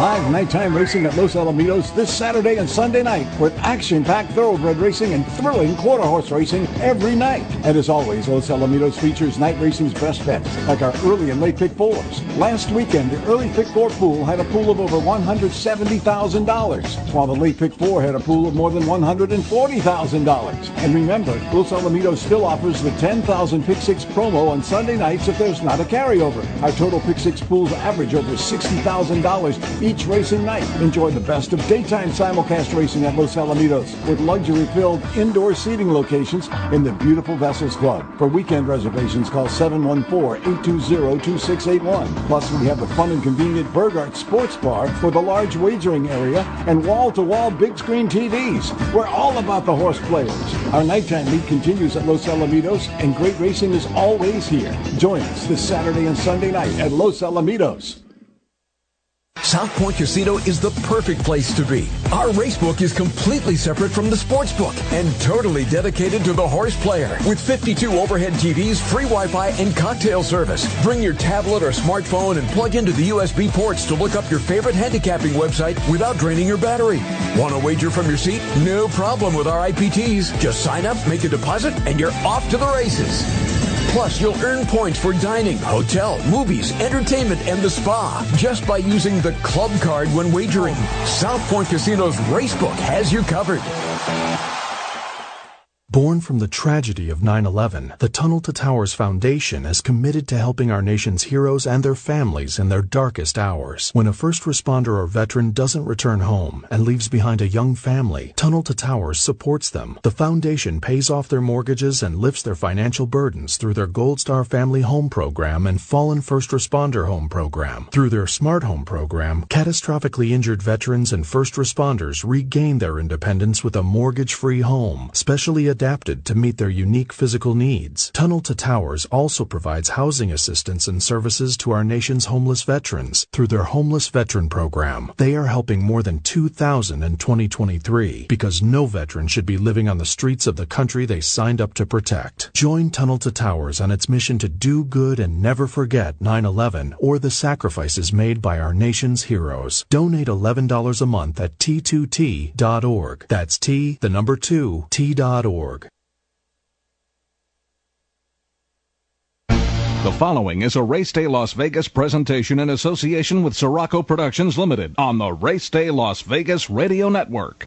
Live nighttime racing at Los Alamitos this Saturday and Sunday night with action-packed thoroughbred racing and thrilling quarter horse racing every night. And as always, Los Alamitos features night racing's best bets, like our early and late pick fours. Last weekend, the early pick four pool had a pool of over $170,000, while the late pick four had a pool of more than $140,000. And remember, Los Alamitos still offers the 10,000 pick six promo on Sunday nights if there's not a carryover. Our total pick six pools average over $60,000 each racing night. Enjoy the best of daytime simulcast racing at Los Alamitos with luxury-filled indoor seating locations in the beautiful Vessels Club. For weekend reservations, call 714-820-2681. Plus, we have the fun and convenient Burgart Sports Bar for the large wagering area and wall-to-wall big screen TVs. We're all about the horse players. Our nighttime meet continues at Los Alamitos, and great racing is always here. Join us this Saturday and Sunday night at Los Alamitos. South Point Casino is the perfect place to be. Our racebook is completely separate from the sports book and totally dedicated to the horse player. With 52 overhead TVs, free Wi-Fi, and cocktail service. Bring your tablet or smartphone and plug into the USB ports to look up your favorite handicapping website without draining your battery. Want to wager from your seat? No problem with our IPTs. Just sign up, make a deposit, and you're off to the races. Plus, you'll earn points for dining, hotel, movies, entertainment, and the spa just by using the club card when wagering. South Point Casino's Racebook has you covered. Born from the tragedy of 9-11, the Tunnel to Towers Foundation is committed to helping our nation's heroes and their families in their darkest hours. When a first responder or veteran doesn't return home and leaves behind a young family, Tunnel to Towers supports them. The foundation pays off their mortgages and lifts their financial burdens through their Gold Star Family Home Program and Fallen First Responder Home Program. Through their Smart Home Program, catastrophically injured veterans and first responders regain their independence with a mortgage-free home, specially adapted to meet their unique physical needs. Tunnel to Towers also provides housing assistance and services to our nation's homeless veterans through their Homeless Veteran Program. They are helping more than 2,000 in 2023 because no veteran should be living on the streets of the country they signed up to protect. Join Tunnel to Towers on its mission to do good and never forget 9-11 or the sacrifices made by our nation's heroes. Donate $11 a month at t2t.org. That's T, the number 2, t.org. The following is a Race Day Las Vegas presentation in association with Siraco Productions Limited on the Race Day Las Vegas Radio Network.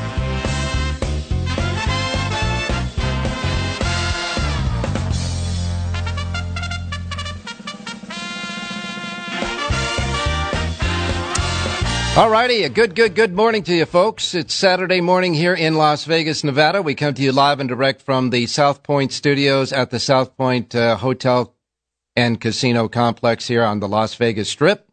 All righty, a good, good, good morning to you, folks. It's Saturday morning here in Las Vegas, Nevada. We come to you live and direct from the South Point studios at the South Point uh, Hotel and Casino Complex here on the Las Vegas Strip,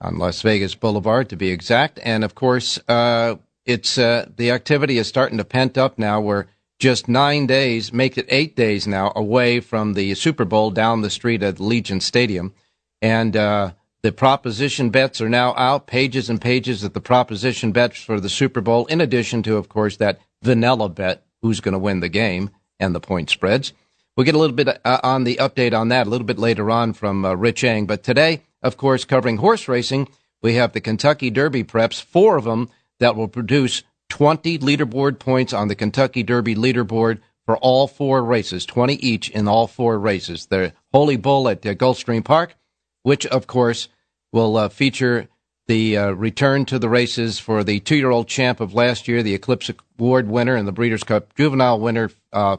on Las Vegas Boulevard to be exact. And of course, uh, it's uh, the activity is starting to pent up now. We're just nine days, make it eight days now, away from the Super Bowl down the street at Allegiant Stadium, and uh, the proposition bets are now out, pages and pages of the proposition bets for the Super Bowl, in addition to, of course, that vanilla bet, who's going to win the game, and the point spreads. We'll get a little bit uh, on the update on that a little bit later on from uh, Rich Eng. But today, of course, covering horse racing, we have the Kentucky Derby preps, four of them that will produce 20 leaderboard points on the Kentucky Derby leaderboard for all four races, 20 each in all four races. The Holy Bull at uh, Gulfstream Park, which, of course, will uh, feature the uh, return to the races for the two year old champ of last year, the Eclipse Award winner and the Breeders' Cup juvenile winner, uh,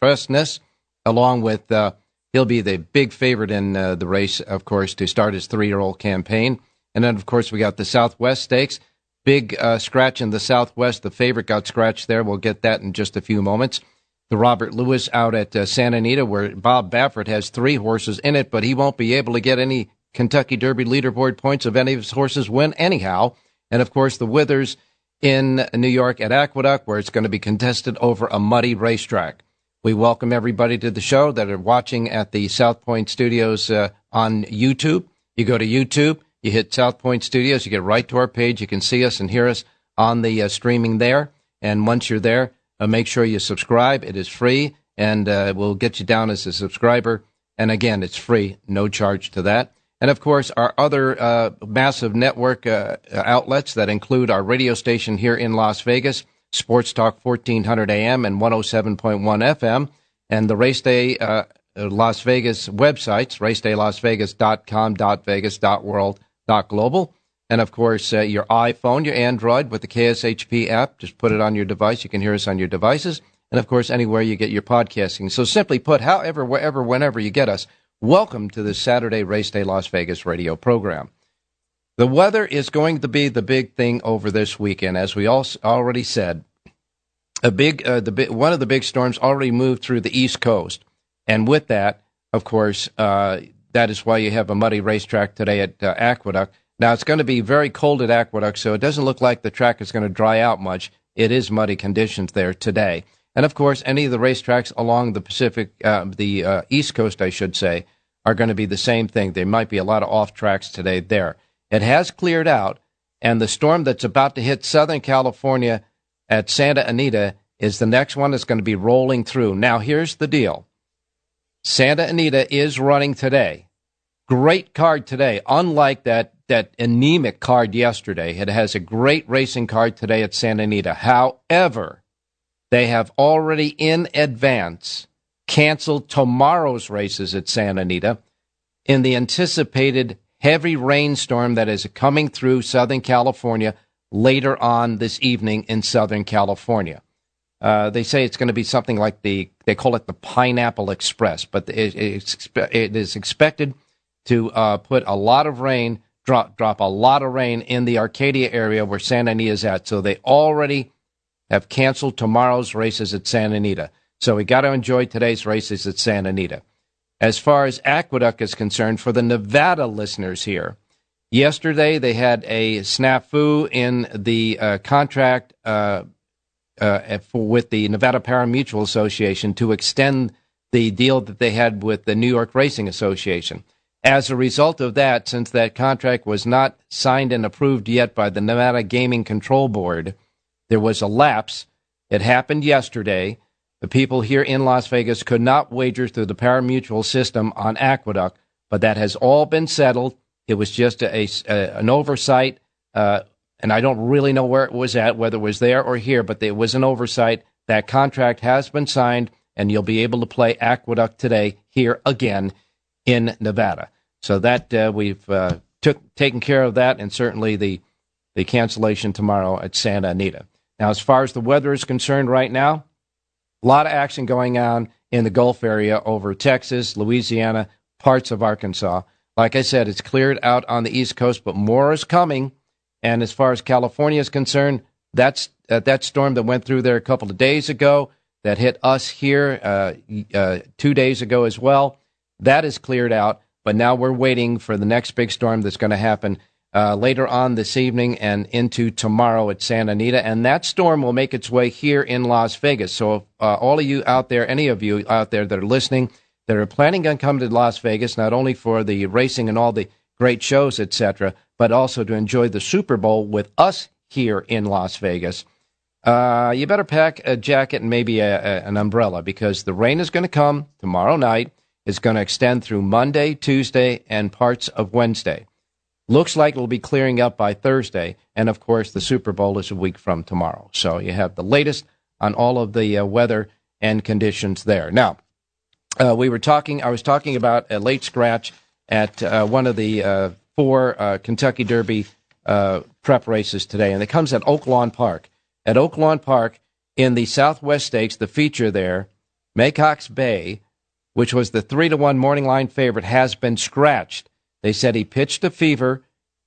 Fierceness, along with uh, He'll be the big favorite in uh, the race, of course, to start his three year old campaign. And then, of course, we got the Southwest Stakes. Big uh, scratch in the Southwest. The favorite got scratched there. We'll get that in just a few moments. The Robert Lewis out at uh, Santa Anita, where Bob Baffert has three horses in it, but he won't be able to get any Kentucky Derby leaderboard points if any of his horses win anyhow. And of course, the Withers in New York at Aqueduct, where it's going to be contested over a muddy racetrack. We welcome everybody to the show that are watching at the South Point Studios uh, on YouTube. You go to YouTube, you hit South Point Studios, you get right to our page. You can see us and hear us on the uh, streaming there. And once you're there, uh, make sure you subscribe. It is free, and uh, we'll get you down as a subscriber. And again, it's free, no charge to that. And of course, our other uh, massive network uh, outlets that include our radio station here in Las Vegas, Sports Talk 1400 AM and 107.1 FM, and the Race Day uh, Las Vegas websites, racedaylasvegas.com, .vegas. And of course, uh, your iPhone, your Android with the KSHP app, just put it on your device. You can hear us on your devices. And of course, anywhere you get your podcasting. So simply put, however, wherever, whenever you get us, welcome to this Saturday Race Day Las Vegas radio program. The weather is going to be the big thing over this weekend, as we all already said. A big, uh, the one of the big storms already moved through the East Coast, and with that, of course, uh, that is why you have a muddy racetrack today at uh, Aqueduct. Now, it's going to be very cold at Aqueduct, so it doesn't look like the track is going to dry out much. It is muddy conditions there today. And of course, any of the racetracks along the Pacific, uh, the uh, East Coast, I should say, are going to be the same thing. There might be a lot of off tracks today there. It has cleared out, and the storm that's about to hit Southern California at Santa Anita is the next one that's going to be rolling through. Now, here's the deal Santa Anita is running today. Great card today, unlike that, that anemic card yesterday. It has a great racing card today at Santa Anita. However, they have already in advance canceled tomorrow's races at Santa Anita in the anticipated heavy rainstorm that is coming through Southern California later on this evening in Southern California. Uh, they say it's going to be something like the they call it the Pineapple Express, but it, it is expected to uh, put a lot of rain, drop drop a lot of rain in the Arcadia area where Santa Anita is at. So they already have canceled tomorrow's races at Santa Anita. So we got to enjoy today's races at Santa Anita. As far as Aqueduct is concerned, for the Nevada listeners here, yesterday they had a snafu in the uh, contract. Uh, uh, for, with the Nevada Parimutuel Association to extend the deal that they had with the New York Racing Association. As a result of that, since that contract was not signed and approved yet by the Nevada Gaming Control Board, there was a lapse. It happened yesterday. The people here in Las Vegas could not wager through the parimutuel system on Aqueduct, but that has all been settled. It was just a, a an oversight uh, and I don't really know where it was at, whether it was there or here, but it was an oversight. That contract has been signed, and you'll be able to play Aqueduct today here again in Nevada. So that uh, we've uh, took taken care of that, and certainly the the cancellation tomorrow at Santa Anita. Now, as far as the weather is concerned, right now, a lot of action going on in the Gulf area over Texas, Louisiana, parts of Arkansas. Like I said, it's cleared out on the East Coast, but more is coming. And as far as California is concerned, that's uh, that storm that went through there a couple of days ago that hit us here uh, uh, two days ago as well. That is cleared out, but now we're waiting for the next big storm that's going to happen uh, later on this evening and into tomorrow at Santa Anita. And that storm will make its way here in Las Vegas. So, uh, all of you out there, any of you out there that are listening, that are planning on coming to Las Vegas, not only for the racing and all the great shows, etc., but also to enjoy the Super Bowl with us here in Las Vegas, uh, you better pack a jacket and maybe a, a, an umbrella because the rain is going to come tomorrow night. It's going to extend through Monday, Tuesday, and parts of Wednesday. Looks like it'll be clearing up by Thursday. And of course, the Super Bowl is a week from tomorrow. So you have the latest on all of the uh, weather and conditions there. Now, uh, we were talking, I was talking about a late scratch at uh, one of the uh, four uh, Kentucky Derby uh, prep races today, and it comes at Oaklawn Park. At Oaklawn Park in the Southwest Stakes, the feature there, Maycox Bay, which was the three to one morning line favorite, has been scratched. They said he pitched a fever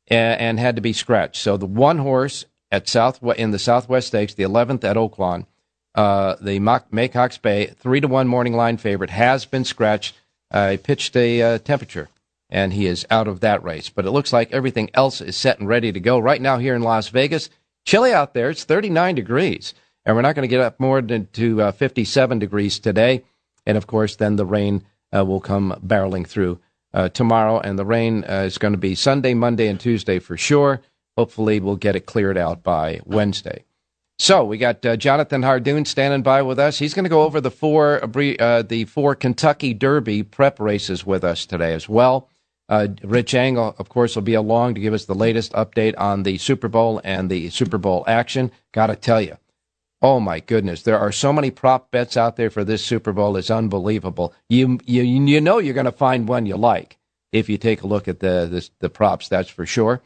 and, and had to be scratched. So the one horse at South in the Southwest Stakes, the 11th at Oaklawn, uh, the Maycox Bay three to one morning line favorite has been scratched. Uh, he pitched a uh, temperature, and he is out of that race. But it looks like everything else is set and ready to go right now here in Las Vegas. Chilly out there; it's 39 degrees, and we're not going to get up more than to uh, 57 degrees today. And of course, then the rain uh, will come barreling through uh, tomorrow, and the rain is going to be Sunday, Monday, and Tuesday for sure. Hopefully, we'll get it cleared out by Wednesday. So we got uh, Jonathan Hardoon standing by with us. He's going to go over the four uh, the four Kentucky Derby prep races with us today as well. Uh, Rich Eng, of course, will be along to give us the latest update on the Super Bowl and the Super Bowl action. Got to tell you, oh my goodness, there are so many prop bets out there for this Super Bowl. It's unbelievable. You you you know you're going to find one you like if you take a look at the the, the props. That's for sure.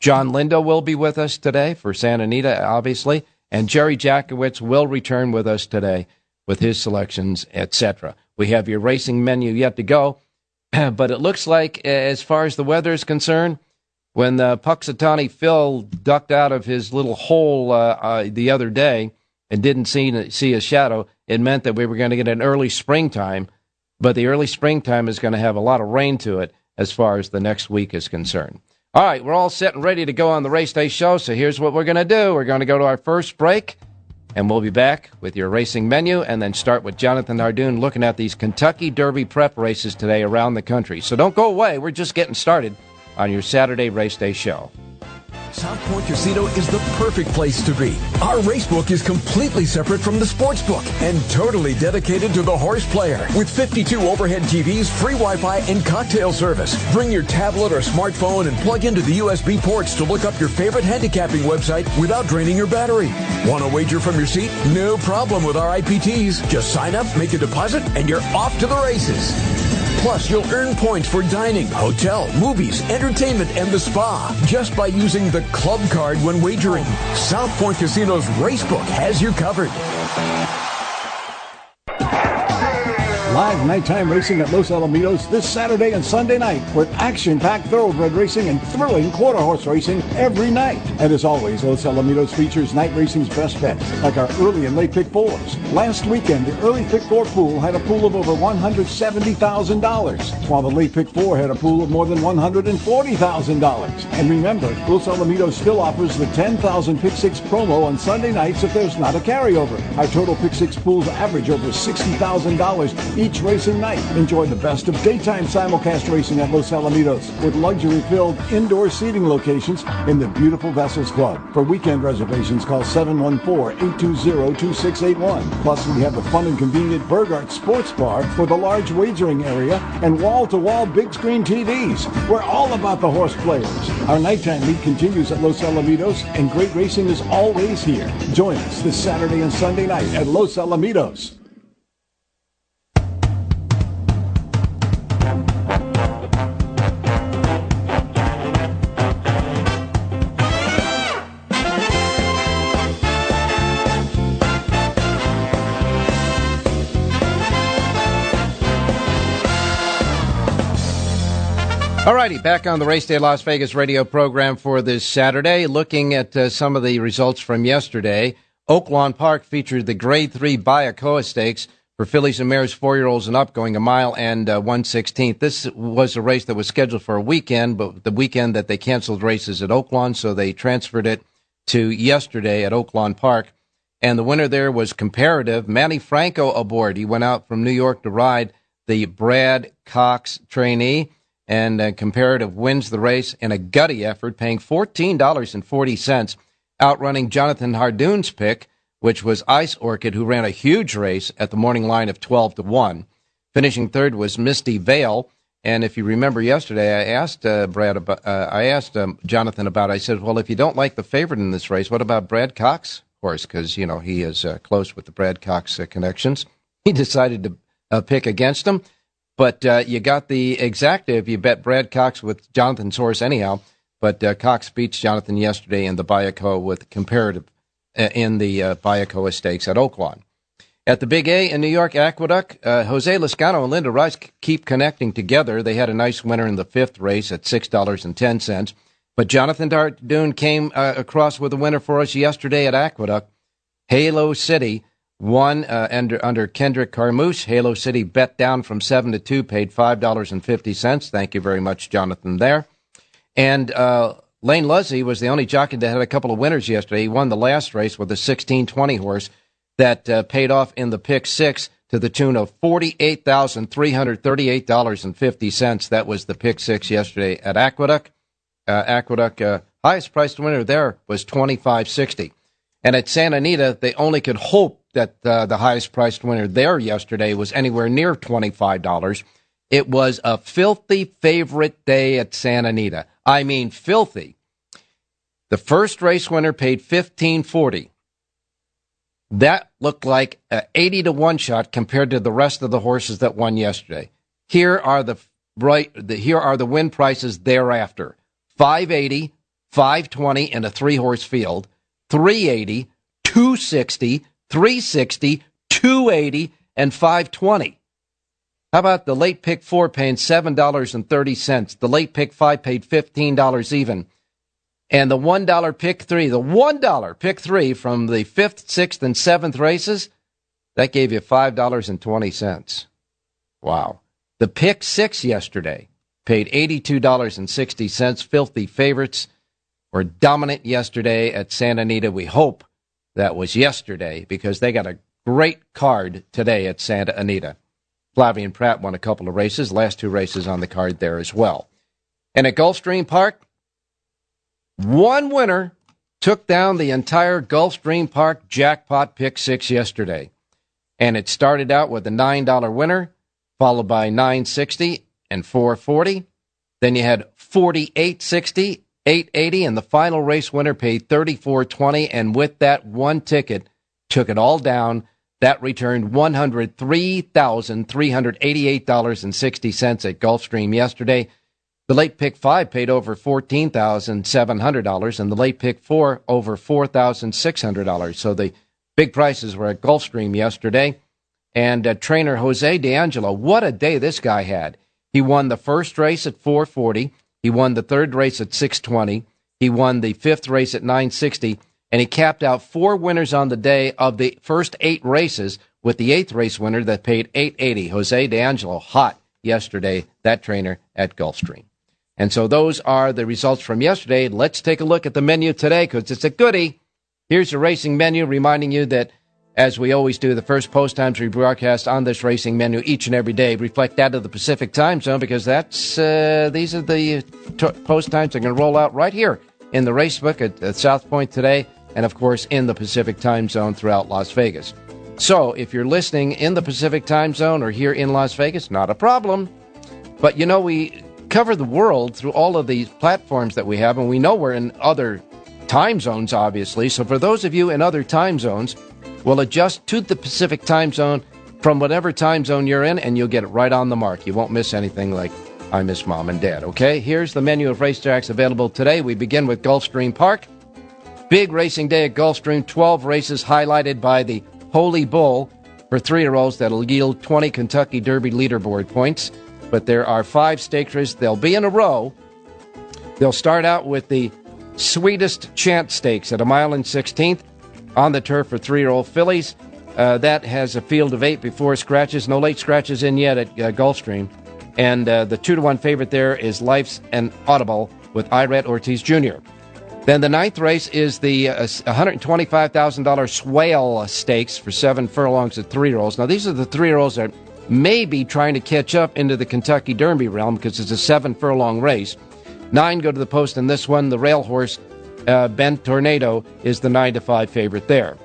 Jon Lindo will be with us today for Santa Anita, obviously. And Jerry Jackowitz will return with us today with his selections, etc. We have your racing menu yet to go, but it looks like, as far as the weather is concerned, when the Punxsutawney Phil ducked out of his little hole uh, uh, the other day and didn't see see a shadow, it meant that we were going to get an early springtime. But the early springtime is going to have a lot of rain to it as far as the next week is concerned. All right, we're all set and ready to go on the Race Day show. So here's what we're going to do we're going to go to our first break, and we'll be back with your racing menu and then start with Jonathan Hardoon looking at these Kentucky Derby prep races today around the country. So don't go away. We're just getting started on your Saturday Race Day show. South Point Casino is the perfect place to be. Our racebook is completely separate from the sports book and totally dedicated to the horse player. With 52 overhead TVs, free Wi-Fi, and cocktail service. Bring your tablet or smartphone and plug into the USB ports to look up your favorite handicapping website without draining your battery. Want to wager from your seat? No problem with our IPTs. Just sign up, make a deposit, and you're off to the races. Plus, you'll earn points for dining, hotel, movies, entertainment, and the spa just by using the club card when wagering. South Point Casino's Racebook has you covered. Live nighttime racing at Los Alamitos this Saturday and Sunday night with action-packed thoroughbred racing and thrilling quarter horse racing every night. And as always, Los Alamitos features night racing's best bets, like our early and late pick fours. Last weekend, the early pick four pool had a pool of over $170,000, while the late pick four had a pool of more than $140,000. And remember, Los Alamitos still offers the 10,000 pick six promo on Sunday nights if there's not a carryover. Our total pick six pools average over $60,000 each racing night. Enjoy the best of daytime simulcast racing at Los Alamitos with luxury-filled indoor seating locations in the beautiful Vessels Club. For weekend reservations, call 714-820-2681. Plus, we have the fun and convenient Burgart Sports Bar for the large wagering area and wall-to-wall big screen TVs. We're all about the horse players. Our nighttime meet continues at Los Alamitos, and great racing is always here. Join us this Saturday and Sunday night at Los Alamitos. All righty, back on the Race Day Las Vegas radio program for this Saturday, looking at uh, some of the results from yesterday. Oaklawn Park featured the Grade 3 Bayakoa Stakes for fillies and mares four year olds and up, going a mile and uh, 116th. This was a race that was scheduled for a weekend, but the weekend that they canceled races at Oaklawn, so they transferred it to yesterday at Oaklawn Park. And the winner there was comparative. Manny Franco aboard. He went out from New York to ride the Brad Cox trainee and uh, Comparative wins the race in a gutty effort, paying $14.40, outrunning Jonathan Hardoon's pick, which was Ice Orchid, who ran a huge race at the morning line of 12 to 1. Finishing third was Misty Vale. And if you remember yesterday, I asked uh, Brad about, uh, I asked um, Jonathan about. It. I said, "Well, if you don't like the favorite in this race, what about Brad Cox horse? Because you know he is uh, close with the Brad Cox uh, connections." He decided to uh, pick against him. But uh, you got the exacta if you bet Brad Cox with Jonathan's horse anyhow. But uh, Cox beats Jonathan yesterday in the Bayakoa with comparative uh, in the uh, Bayakoa Stakes at Oaklawn. At the Big A in New York, Aqueduct, uh, Jose Lezcano and Linda Rice keep connecting together. They had a nice winner in the fifth race at $6.10. But Jonathan Hardoon came uh, across with a winner for us yesterday at Aqueduct. Halo City won uh, under, under Kendrick Carmouche. Halo City bet down from 7 to 2, paid $5.50. Thank you very much, Jonathan, there. And uh, Lane Luzzi was the only jockey that had a couple of winners yesterday. He won the last race with a 1620 horse that uh, paid off in the pick six to the tune of $48,338.50. That was the pick six yesterday at Aqueduct. Uh, Aqueduct, uh, highest priced winner there was 2560 And at Santa Anita, they only could hope that uh, the highest priced winner there yesterday was anywhere near $25. It was a filthy favorite day at Santa Anita. I mean, filthy. The first race winner paid 1540 that looked like an 80 to 1 shot compared to the rest of the horses that won yesterday. Here are the right the, here are the win prices thereafter. 580, 520 in a three horse field, 380, 260, 360, 280 and 520. How about the late pick 4 paying $7.30? The late pick 5 paid $15 even. And the $1 pick three, the $1 pick three from the fifth, sixth, and seventh races, that gave you $5.20. Wow. The pick six yesterday paid $82.60. Filthy favorites were dominant yesterday at Santa Anita. We hope that was yesterday because they got a great card today at Santa Anita. Flavien Prat won a couple of races, last two races on the card there as well. And at Gulfstream Park, one winner took down the entire Gulfstream Park jackpot pick six yesterday. And it started out with a $9 winner, followed by 960 and 440. Then you had 4860, 880, and the final race winner paid 3420. And with that one ticket, took it all down. That returned $103,388.60 at Gulfstream yesterday. The late pick five paid over fourteen thousand seven hundred dollars, and the late pick four over four thousand six hundred dollars. So the big prices were at Gulfstream yesterday. And uh, trainer Jose D'Angelo, what a day this guy had! He won the first race at 440. He won the third race at 620. He won the fifth race at 960, and he capped out four winners on the day of the first eight races with the eighth race winner that paid 880. Jose D'Angelo, hot yesterday. That trainer at Gulfstream. And so those are the results from yesterday. Let's take a look at the menu today because it's a goodie. Here's your racing menu reminding you that, as we always do, the first post times we broadcast on this racing menu each and every day reflect that of the Pacific time zone because that's uh, these are the t- post times that are going to roll out right here in the racebook at, at South Point today and, of course, in the Pacific time zone throughout Las Vegas. So if you're listening in the Pacific time zone or here in Las Vegas, not a problem. But you know, we cover the world through all of these platforms that we have, and we know we're in other time zones, obviously. So for those of you in other time zones, we'll adjust to the Pacific time zone from whatever time zone you're in, and you'll get it right on the mark. You won't miss anything like I miss mom and dad. Okay, here's the menu of racetracks available today. We begin with Gulfstream Park. Big racing day at Gulfstream, 12 races highlighted by the Holy Bull for three year olds that'll yield 20 Kentucky Derby leaderboard points but there are five stakers. They'll be in a row. They'll start out with the Sweetest Chant stakes at a mile and 16th on the turf for three year old fillies. Uh, that has a field of eight before scratches. No late scratches in yet at uh, Gulfstream. And uh, the two to one favorite there is Life's and Audible with Irad Ortiz Jr. Then the ninth race is the uh, $125,000 Swale Stakes for seven furlongs at three year olds. Now, these are the three year olds that maybe trying to catch up into the Kentucky Derby realm because it's a seven furlong race. Nine go to the post in this one. The rail horse, uh, Tornado, is the nine to five favorite there.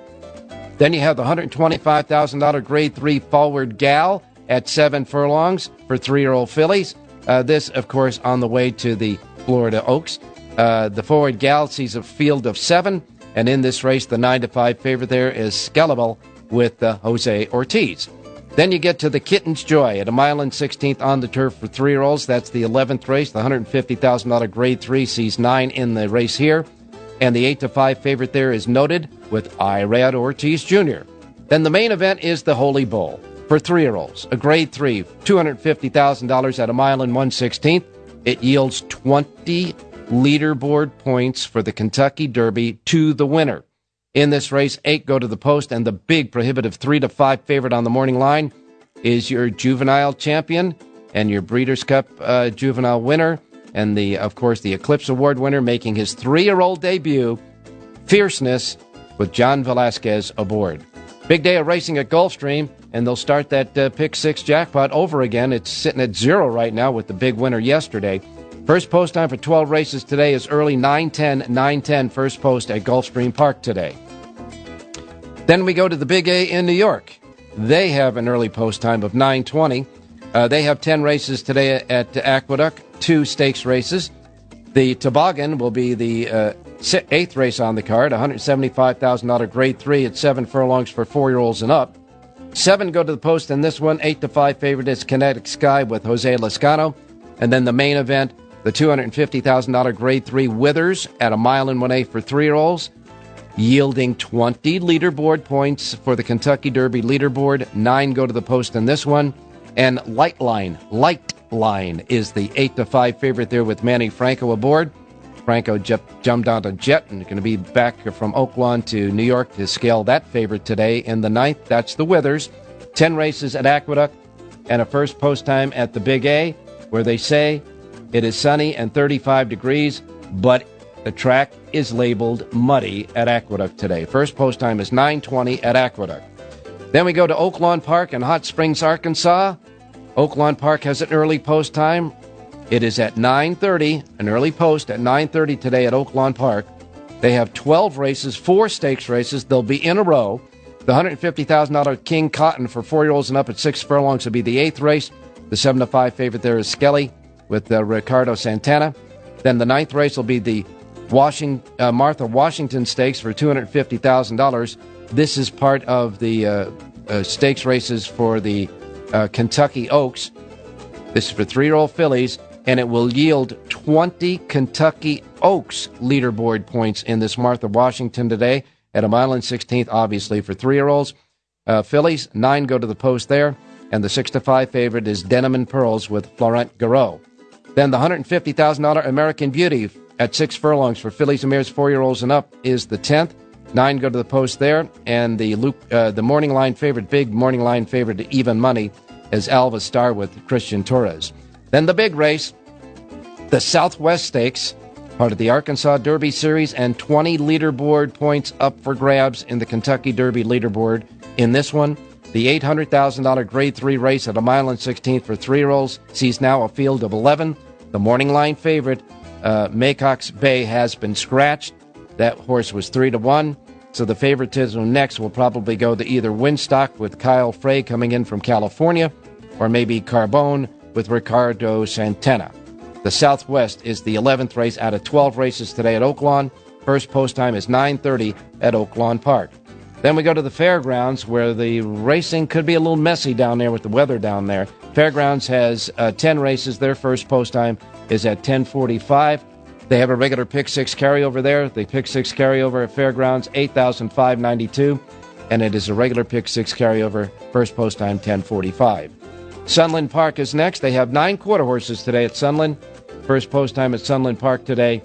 Then you have the $125,000 grade three forward gal at seven furlongs for three year old fillies. Uh, this, of course, on the way to the Florida Oaks. Uh, the forward gal sees a field of seven, and in this race, the nine to five favorite there is Scalable with uh, Jose Ortiz. Then you get to the Kitten's Joy at a mile and 16th on the turf for three year olds. That's the 11th race. The $150,000 grade three sees nine in the race here. And the 8 to 5 favorite there is noted with Irad Ortiz Jr. Then the main event is the Holy Bull for three year olds, a grade three, $250,000 at a mile and 116th. It yields 20 leaderboard points for the Kentucky Derby to the winner. In this race, eight go to the post, and the big prohibitive three to five favorite on the morning line is your juvenile champion and your Breeders' Cup uh, juvenile winner, and the, of course, the Eclipse Award winner making his three-year-old debut, Fierceness, with John Velazquez aboard. Big day of racing at Gulfstream, and they'll start that uh, pick six jackpot over again. It's sitting at zero right now with the big winner yesterday. First post time for 12 races today is early 910, 910 first post at Gulfstream Park today. Then we go to the Big A in New York. They have an early post time of 920. Uh, they have 10 races today at Aqueduct, two stakes races. The Toboggan will be the uh, eighth race on the card, $175,000 grade three at seven furlongs for four year olds and up. Seven go to the post in this one. Eight to five favorite is Kinetic Sky with Jose Lezcano. And then the main event, the $250,000 grade three Withers at a mile and one eighth for three year olds yielding 20 leaderboard points for the Kentucky Derby leaderboard. Nine go to the post in this one. And Lightline, Lightline is the 8 to 5 favorite there with Manny Franco aboard. Franco j- jumped on a jet and going to be back from Oaklawn to New York to scale that favorite today in the ninth. That's the Withers. 10 races at Aqueduct and a first post time at the Big A, where they say it is sunny and 35 degrees, but the track is labeled muddy at Aqueduct today. First post time is 9:20 at Aqueduct. Then we go to Oaklawn Park in Hot Springs, Arkansas. Oaklawn Park has an early post time. It is at 9:30, an early post at 9:30 today at Oaklawn Park. They have 12 races, four stakes races. They'll be in a row. The $150,000 King Cotton for four-year-olds and up at six furlongs will be the eighth race. The seven to five favorite there is Skelly with uh, Ricardo Santana. Then the ninth race will be the Washington, uh, Martha Washington Stakes for $250,000. This is part of the uh, uh, stakes races for the uh, Kentucky Oaks. This is for three year old fillies, and it will yield 20 Kentucky Oaks leaderboard points in this Martha Washington today at a mile and 16th, obviously, for three year olds. Uh, fillies, nine go to the post there, and the six to five favorite is Denim and Pearls with Florent Geroux. Then the $150,000 American Beauty at six furlongs for fillies and mares four year olds and up is the 10th. Nine go to the post there, and the Luke, uh, the morning line favorite, big morning line favorite, even money, is Alva Star with Christian Torres. Then the big race, the Southwest Stakes, part of the Arkansas Derby Series, and 20 leaderboard points up for grabs in the Kentucky Derby leaderboard. In this one, the $800,000 Grade 3 race at a mile and 16th for three year olds sees now a field of 11. The morning line favorite uh, Maycox Bay has been scratched. That horse was three to one. So the favoritism next will probably go to either Wynstock with Kyle Frey coming in from California, or maybe Carbone with Ricardo Santana. The Southwest is the 11th race out of 12 races today at Oaklawn. First post time is 9:30 at Oaklawn Park. Then we go to the fairgrounds where the racing could be a little messy down there with the weather down there. Fairgrounds has uh, 10 races. Their first post time is at 1045. They have a regular pick six carryover there. The pick six carryover at Fairgrounds, 8,592. And it is a regular pick six carryover, first post time 1045. Sunland Park is next. They have nine quarter horses today at Sunland. First post time at Sunland Park today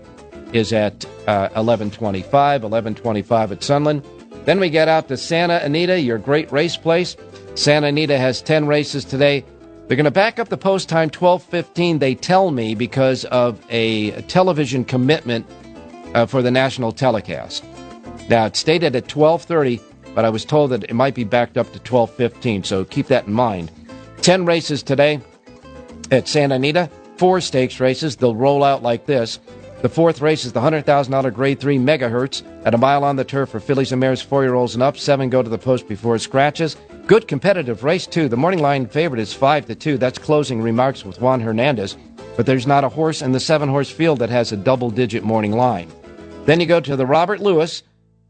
is at uh, 1125, 1125 at Sunland. Then we get out to Santa Anita, your great race place. Santa Anita has 10 races today. They're going to back up the post time 12:15. They tell me because of a television commitment uh, for the national telecast. Now it stated at 12:30, but I was told that it might be backed up to 12:15. So keep that in mind. Ten races today at Santa Anita. Four stakes races. They'll roll out like this. The fourth race is the $100,000 Grade 3 Megahertz at a mile on the turf for fillies and mares, four year olds and up. Seven go to the post before it scratches. Good competitive race, too. The morning line favorite is 5 to 2. That's closing remarks with Juan Hernandez. But there's not a horse in the seven horse field that has a double digit morning line. Then you go to the Robert Lewis.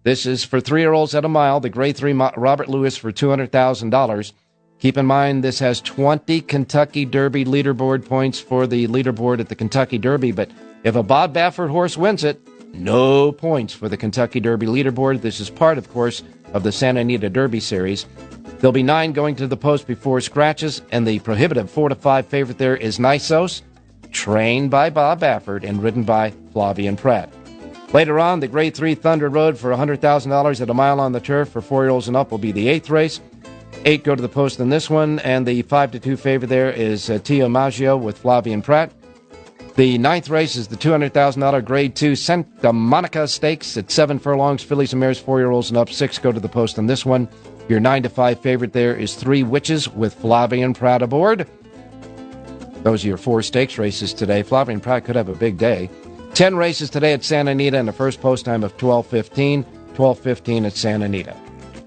This is for three year olds at a mile. The Grade 3 Robert Lewis for $200,000. Keep in mind, this has 20 Kentucky Derby leaderboard points for the leaderboard at the Kentucky Derby, but if a Bob Baffert horse wins it, no points for the Kentucky Derby leaderboard. This is part, of course, of the Santa Anita Derby Series. There'll be nine going to the post before scratches, and the prohibitive four to five favorite there is Nysos, trained by Bob Baffert and ridden by Flavien Prat. Later on, the Grade 3 Thunder Road for $100,000 at a mile on the turf for four year olds and up will be the eighth race. Eight go to the post in this one, and the 5 to 2 favorite there is uh, Tio Maggio with Flavien Prat. The ninth race is the $200,000 Grade 2 Santa Monica Stakes at seven furlongs. Fillies and mares, four year olds and up. Six go to the post in this one. Your 9 to 5 favorite there is Three Witches with Flavien Prat aboard. Those are your four stakes races today. Flavien Prat could have a big day. Ten races today at Santa Anita and a first post time of 12.15. 12.15 at Santa Anita.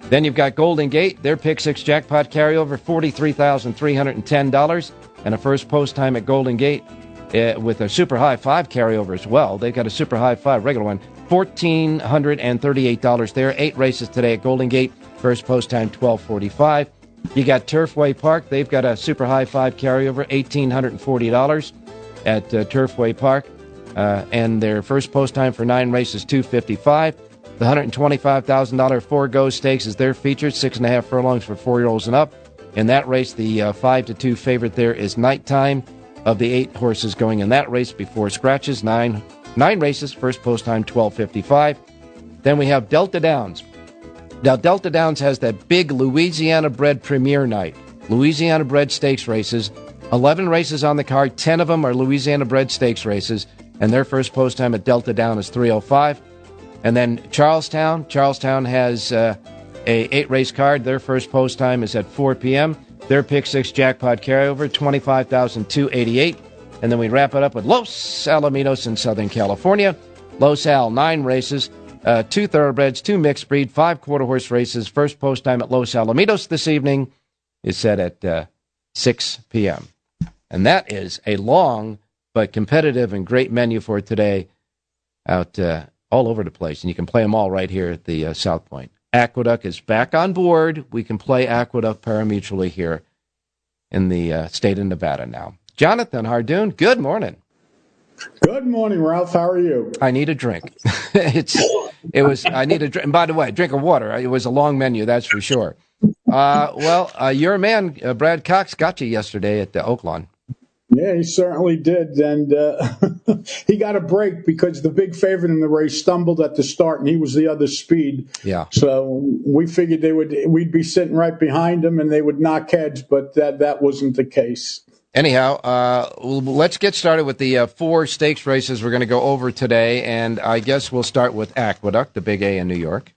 Then you've got Golden Gate, their pick six jackpot carryover, $43,310, and a first post time at Golden Gate uh, with a super high five carryover as well. They've got a super high five regular one, $1,438 there. Eight races today at Golden Gate, first post time 1245. You got Turfway Park, they've got a super high five carryover, $1,840 at uh, Turfway Park. Uh, and their first post time for nine races, 255. The $125,000 four go stakes is their featured, six and a half furlongs for four year olds and up. In that race, the uh, five to two favorite there is Nighttime. Of the eight horses going in that race before scratches, nine nine races, first post time 1255. Then we have Delta Downs. Now, Delta Downs has that big Louisiana bred premier night, Louisiana bred stakes races. 11 races on the card, 10 of them are Louisiana bred stakes races, and their first post time at Delta Down is 305. And then Charles Town. Charlestown has uh, a eight race card. Their first post time is at 4 p.m. Their pick six jackpot carryover, 25288 And then we wrap it up with Los Alamitos in Southern California. Los Al, nine races, uh, two thoroughbreds, two mixed breed, five quarter horse races. First post time at Los Alamitos this evening is set at uh, 6 p.m. And that is a long but competitive and great menu for today out uh, all over the place, and you can play them all right here at the uh, South Point. Aqueduct is back on board. We can play Aqueduct pari-mutuelly here in the uh, state of Nevada now. Jonathan Hardoon, good morning. Good morning, Ralph. How are you? I need a drink. it's it was I need a drink. And by the way, drink of water. It was a long menu, that's for sure. Uh, well, uh, your man uh, Brad Cox got you yesterday at the Oaklawn. Yeah, he certainly did, and uh, he got a break because the big favorite in the race stumbled at the start, and he was the other speed. Yeah. So we figured they would we'd be sitting right behind him, and they would knock heads, but that that wasn't the case. Anyhow, uh, let's get started with the uh, four stakes races we're going to go over today, and I guess we'll start with Aqueduct, the Big A in New York.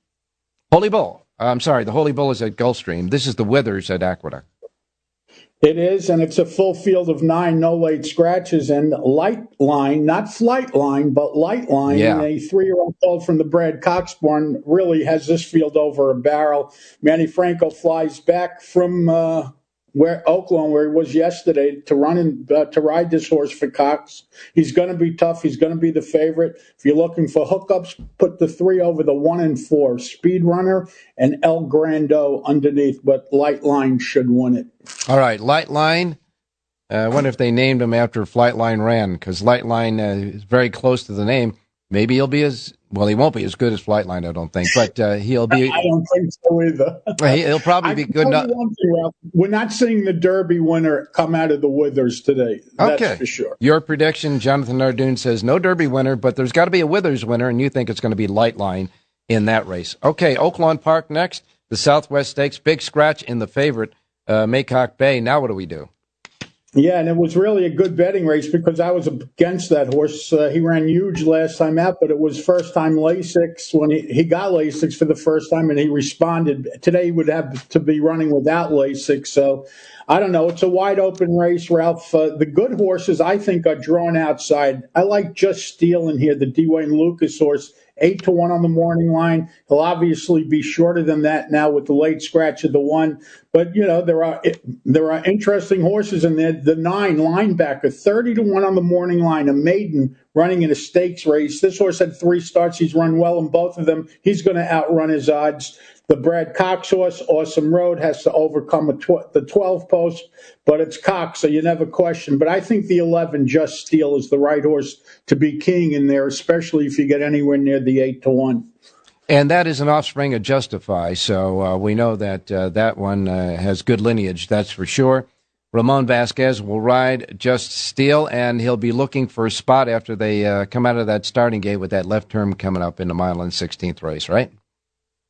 Holy Bull. I'm sorry, the Holy Bull is at Gulfstream. This is the Withers at Aqueduct. It is, and it's a full field of nine, no late scratches, and light line, not flight line, but light line. Yeah. A three-year-old called from the Brad Cox barn really has this field over a barrel. Manny Franco flies back from uh, where Oaklawn, where he was yesterday, to run and uh, to ride this horse for Cox. He's going to be tough. He's going to be the favorite. If you're looking for hookups, put the three over the one and four. Speed Runner and El Grando underneath, but Light Line should win it. All right, Light Line. Uh, I wonder if they named him after Flightline Ran because Light Line uh, is very close to the name. Maybe he'll be as well. He won't be as good as Flightline, I don't think, but uh, he'll be. I don't think so either. he'll probably be good enough. We're not seeing the Derby winner come out of the Withers today. That's okay. for sure. Your prediction, Jonathan Hardoon says no Derby winner, but there's got to be a Withers winner, and you think it's going to be Lightline in that race. Okay, Oaklawn Park next. The Southwest Stakes, big scratch in the favorite, uh, Maycock Bay. Now what do we do? Yeah, and it was really a good betting race because I was against that horse. Uh, he ran huge last time out, but it was first time Lasix when he, he got Lasix for the first time and he responded. Today he would have to be running without Lasix. So I don't know. It's a wide open race, Ralph. Uh, the good horses, I think, are drawn outside. I like Just Steel in here, the D. Wayne Lukas horse eight to one on the morning line. He'll obviously be shorter than that now with the late scratch of the one. But you know there are there are interesting horses in there. The nine linebacker, thirty to one on the morning line, a maiden running in a stakes race. This horse had three starts. He's run well in both of them. He's going to outrun his odds. The Brad Cox horse, Awesome Road, has to overcome tw- the 12 post, but it's Cox, so you never question. But I think the 11, Just Steel, is the right horse to be king in there, especially if you get anywhere near the 8 to 1. And that is an offspring of Justify, so uh, we know that uh, that one uh, has good lineage, that's for sure. Ramon Vasquez will ride Just Steel, and he'll be looking for a spot after they uh, come out of that starting gate with that left turn coming up in the mile and 16th race, right?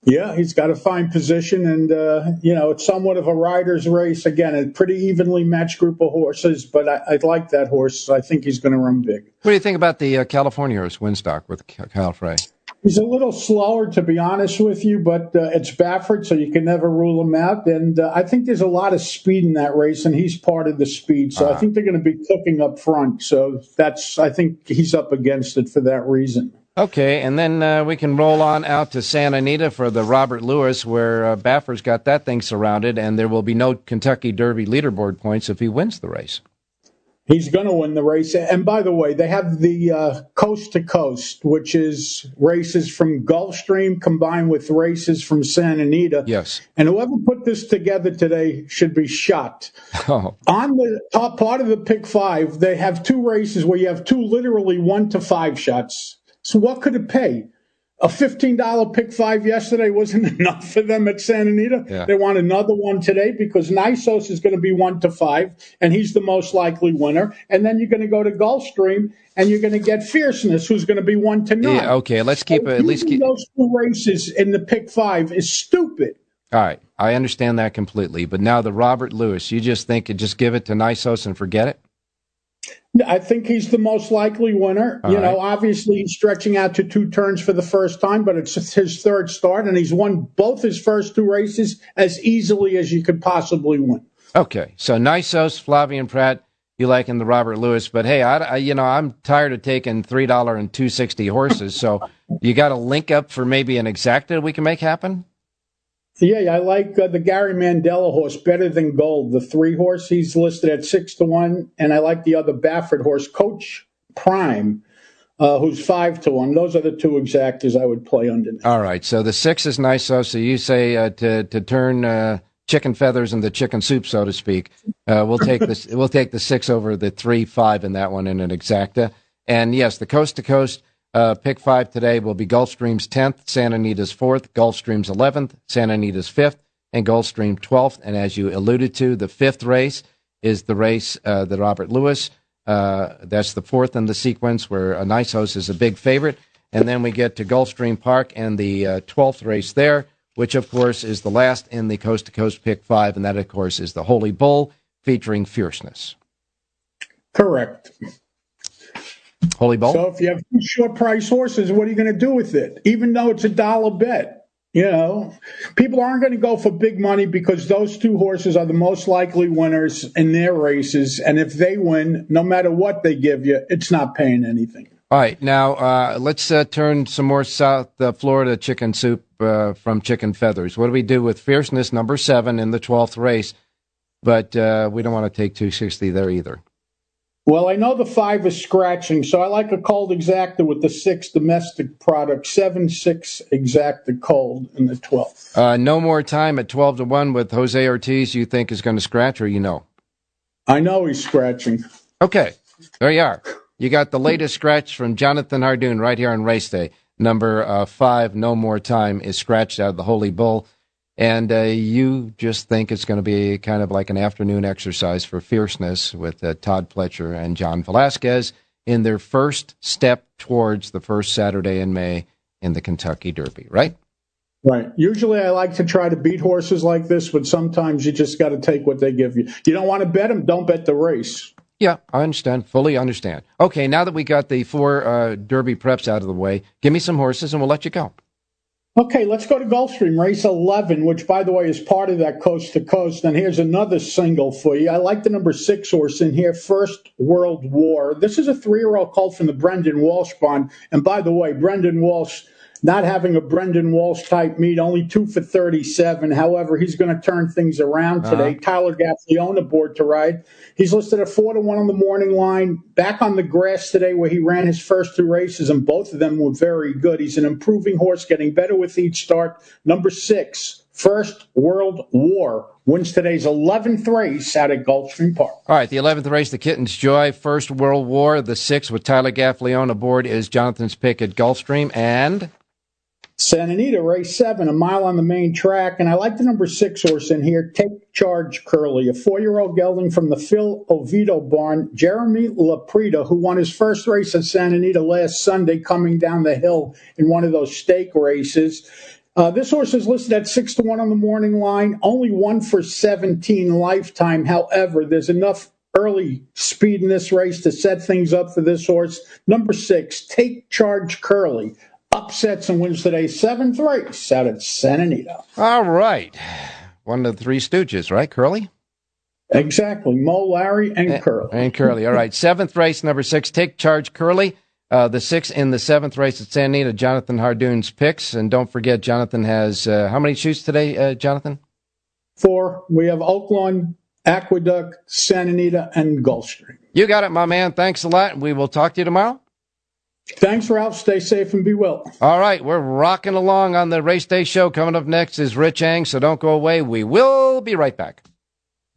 Yeah, he's got a fine position, and uh, you know it's somewhat of a rider's race. Again, a pretty evenly matched group of horses, but I, I like that horse. I think he's going to run big. What do you think about the uh, California horse, Wynstock, with Kyle Frey? He's a little slower, to be honest with you, but uh, it's Baffert, so you can never rule him out. And uh, I think there's a lot of speed in that race, and he's part of the speed. So uh I uh-huh. think they're going to be cooking up front. So that's, I think he's up against it for that reason. Okay, and then uh, we can roll on out to Santa Anita for the Robert Lewis, where uh, Baffert's got that thing surrounded, and there will be no Kentucky Derby leaderboard points if he wins the race. He's going to win the race. And by the way, they have the uh, coast to coast, which is races from Gulfstream combined with races from Santa Anita. Yes. And whoever put this together today should be shot. Oh. On the top part of the pick five, they have two races where you have two literally one to five shots. So what could it pay? a $15 pick five yesterday wasn't enough for them at Santa Anita. Yeah. They want another one today because Nysos is going to be one to five, and he's the most likely winner. And then you're going to go to Gulfstream, and you're going to get Fierceness, who's going to be one to nine. Yeah, okay, let's keep so at least keep those two races in the pick five is stupid. All right, I understand that completely. But now the Robert Lewis, you just think it just give it to Nysos and forget it? I think he's the most likely winner. All you know, obviously he's stretching out to two turns for the first time, but it's his third start, and he's won both his first two races as easily as you could possibly win. Okay, so Nysos, Flavien Prat, you like in the Robert Lewis, but hey, I, I you know I'm tired of taking three dollar and two sixty horses, so you got a link up for maybe an exacta we can make happen. Yeah, I like uh, the Gary Mandella horse better than Gold. The three horse, he's listed at six to one, and I like the other Baffert horse, Coach Prime, uh, who's five to one. Those are the two exactas I would play underneath. All right, so the six is nice. So, so you say uh, to to turn uh, chicken feathers into chicken soup, so to speak. Uh, we'll take this. we'll take the six over the three, five in that one in an exacta. And yes, the coast to coast. Uh, pick five today will be Gulfstream's 10th, Santa Anita's 4th, Gulfstream's 11th, Santa Anita's 5th, and Gulfstream 12th. And as you alluded to, the fifth race is the race, uh, the Robert Lewis. Uh, that's the fourth in the sequence where a Nysos is a big favorite. And then we get to Gulfstream Park and the uh, 12th race there, which of course is the last in the coast to coast pick five. And that, of course, is the Holy Bull featuring Fierceness. Correct. Holy Bull. So if you have two short price horses, what are you going to do with it? Even though it's a dollar bet. You know, people aren't going to go for big money because those two horses are the most likely winners in their races. And if they win, no matter what they give you, it's not paying anything. All right. Now, uh, let's uh, turn some more South uh, Florida chicken soup uh, from chicken feathers. What do we do with Fierceness, number seven, in the 12th race? But uh, we don't want to take 260 there either. Well, I know the five is scratching, so I like a cold exacta with the six domestic product, seven six exacta cold in the 12th. Uh, no more time at 12 to 1 with Jose Ortiz, you think is going to scratch, or you know? I know he's scratching. Okay, there you are. You got the latest scratch from Jonathan Hardoon right here on race day. Number uh, five, no more time, is scratched out of the Holy Bull and uh, you just think it's going to be kind of like an afternoon exercise for fierceness with uh, Todd Pletcher and John Velazquez in their first step towards the first Saturday in May in the Kentucky Derby, right? Right. Usually I like to try to beat horses like this, but sometimes you just got to take what they give you. You don't want to bet them, don't bet the race. Yeah, I understand. Fully understand. Okay, now that we got the four uh, Derby preps out of the way, give me some horses and we'll let you go. Okay, let's go to Gulfstream, race 11, which, by the way, is part of that coast to coast. And here's another single for you. I like the number six horse in here, First World War. This is a three year old colt from the Brendan Walsh barn. And by the way, Brendan Walsh not having a Brendan Walsh type meet, only two for 37. However, he's going to turn things around uh-huh. today. Uh-huh. Tyler Gaffalione aboard to ride. He's listed at four to one on the morning line. Back on the grass today, where he ran his first two races, and both of them were very good. He's an improving horse, getting better with each start. Number six, First World War wins today's 11th race out at Gulfstream Park. All right, the 11th race, the Kitten's Joy, First World War. The sixth with Tyler Gaffalione aboard is Jonathan's pick at Gulfstream. And Santa Anita, race seven, a mile on the main track. And I like the number six horse in here, Take Charge Curly, a four year old gelding from the Phil Oviedo barn, Jeremy Laprida, who won his first race at Santa Anita last Sunday, coming down the hill in one of those stake races. Uh, this horse is listed at six to one on the morning line, only one for 17 lifetime. However, there's enough early speed in this race to set things up for this horse. Number six, Take Charge Curly upsets and wins today seventh race out at Santa Anita. All right. One of the three stooges, right? Curly? Exactly. Mo, Larry, and, and Curly. And Curly. All right. Seventh race, number six, Take Charge Curly. Uh, the sixth in the seventh race at San Anita, Jonathan Hardoon's picks. And don't forget, Jonathan has uh, how many shoots today, uh, Jonathan? Four. We have Oaklawn, Aqueduct, San Anita, and Gulfstream. You got it, my man. Thanks a lot. We will talk to you tomorrow. Thanks, Ralph. Stay safe and be well. All right, we're rocking along on the Race Day show. Coming up next is Rich Eng, so don't go away. We will be right back.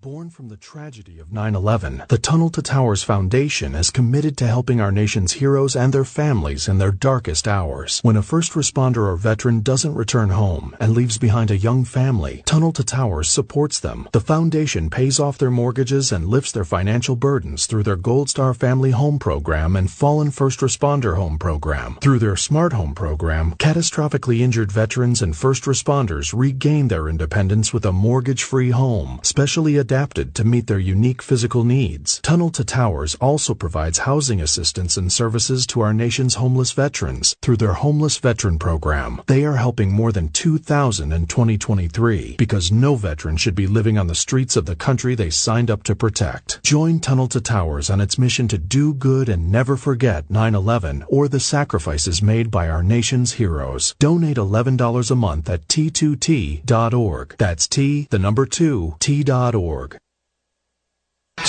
Born from the tragedy of 9 11, the Tunnel to Towers Foundation is committed to helping our nation's heroes and their families in their darkest hours. When a first responder or veteran doesn't return home and leaves behind a young family, Tunnel to Towers supports them. The foundation pays off their mortgages and lifts their financial burdens through their Gold Star Family Home Program and Fallen First Responder Home Program. Through their Smart Home Program, catastrophically injured veterans and first responders regain their independence with a mortgage free home, specially adapted to meet their unique physical needs. Tunnel to Towers also provides housing assistance and services to our nation's homeless veterans through their Homeless Veteran Program. They are helping more than 2,000 in 2023 because no veteran should be living on the streets of the country they signed up to protect. Join Tunnel to Towers on its mission to do good and never forget 9-11 or the sacrifices made by our nation's heroes. Donate $11 a month at t2t.org. That's T, the number 2, t.org.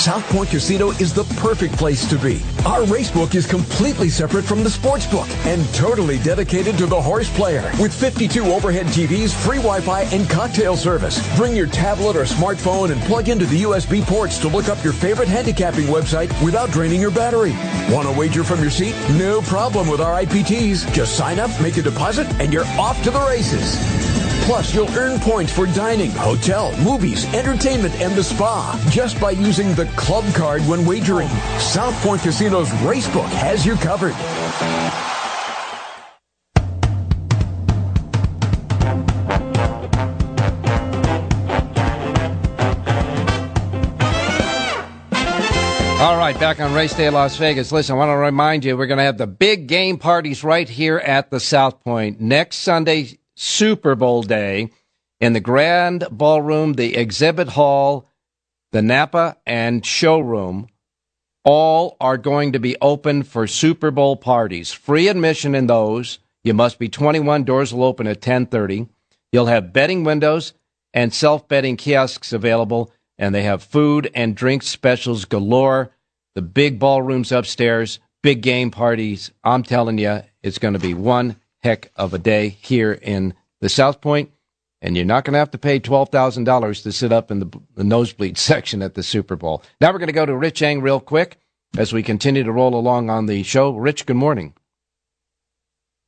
South Point Casino is the perfect place to be. Our racebook is completely separate from the sports book and totally dedicated to the horse player. With 52 overhead TVs, free Wi-Fi, and cocktail service. Bring your tablet or smartphone and plug into the USB ports to look up your favorite handicapping website without draining your battery. Want to wager from your seat? No problem with our IPTs. Just sign up, make a deposit, and you're off to the races. Plus, you'll earn points for dining, hotel, movies, entertainment, and the spa just by using the club card when wagering. South Point Casino's Racebook has you covered. All right, back on Race Day Las Vegas. Listen, I want to remind you we're going to have the big game parties right here at the South Point next Sunday, Super Bowl day in the Grand Ballroom, the Exhibit Hall, the Napa, and Showroom. All are going to be open for Super Bowl parties. Free admission in those. You must be 21. Doors will open at 10:30. You'll have betting windows and self-betting kiosks available, and they have food and drink specials galore. The big ballrooms upstairs, big game parties. I'm telling you, it's going to be one heck of a day here in the South Point, and you're not going to have to pay $12,000 to sit up in the, the nosebleed section at the Super Bowl. Now we're going to go to Rich Eng real quick as we continue to roll along on the show. Rich, good morning.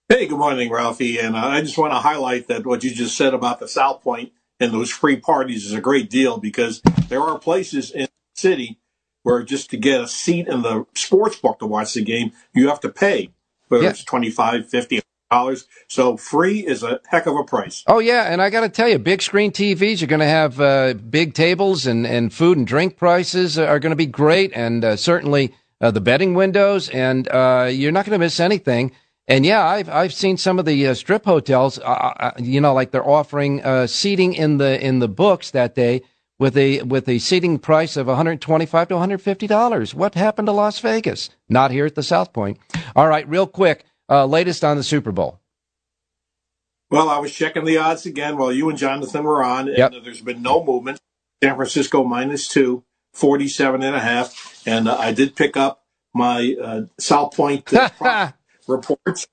Hey, good morning, Ralphie. And I just want to highlight that what you just said about the South Point and those free parties is a great deal because there are places in the city where just to get a seat in the sports book to watch the game, you have to pay, whether it's 25 50 dollars. So free is a heck of a price. Oh yeah, and I got to tell you, big screen TVs are going to have uh, big tables, and and food and drink prices are going to be great, and uh, certainly uh, the betting windows, and uh, you're not going to miss anything. And yeah, I've I've seen some of the uh, strip hotels, uh, you know, like they're offering seating in the in the books that day with a with a seating price of 125 to 150 dollars. What happened to Las Vegas? Not here at the South Point. All right, real quick. Uh, latest on the Super Bowl. Well, I was checking the odds again while you and Jonathan were on, and yep. there's been no movement. San Francisco minus two, 47 and a half. And uh, I did pick up my uh, South Point uh, reports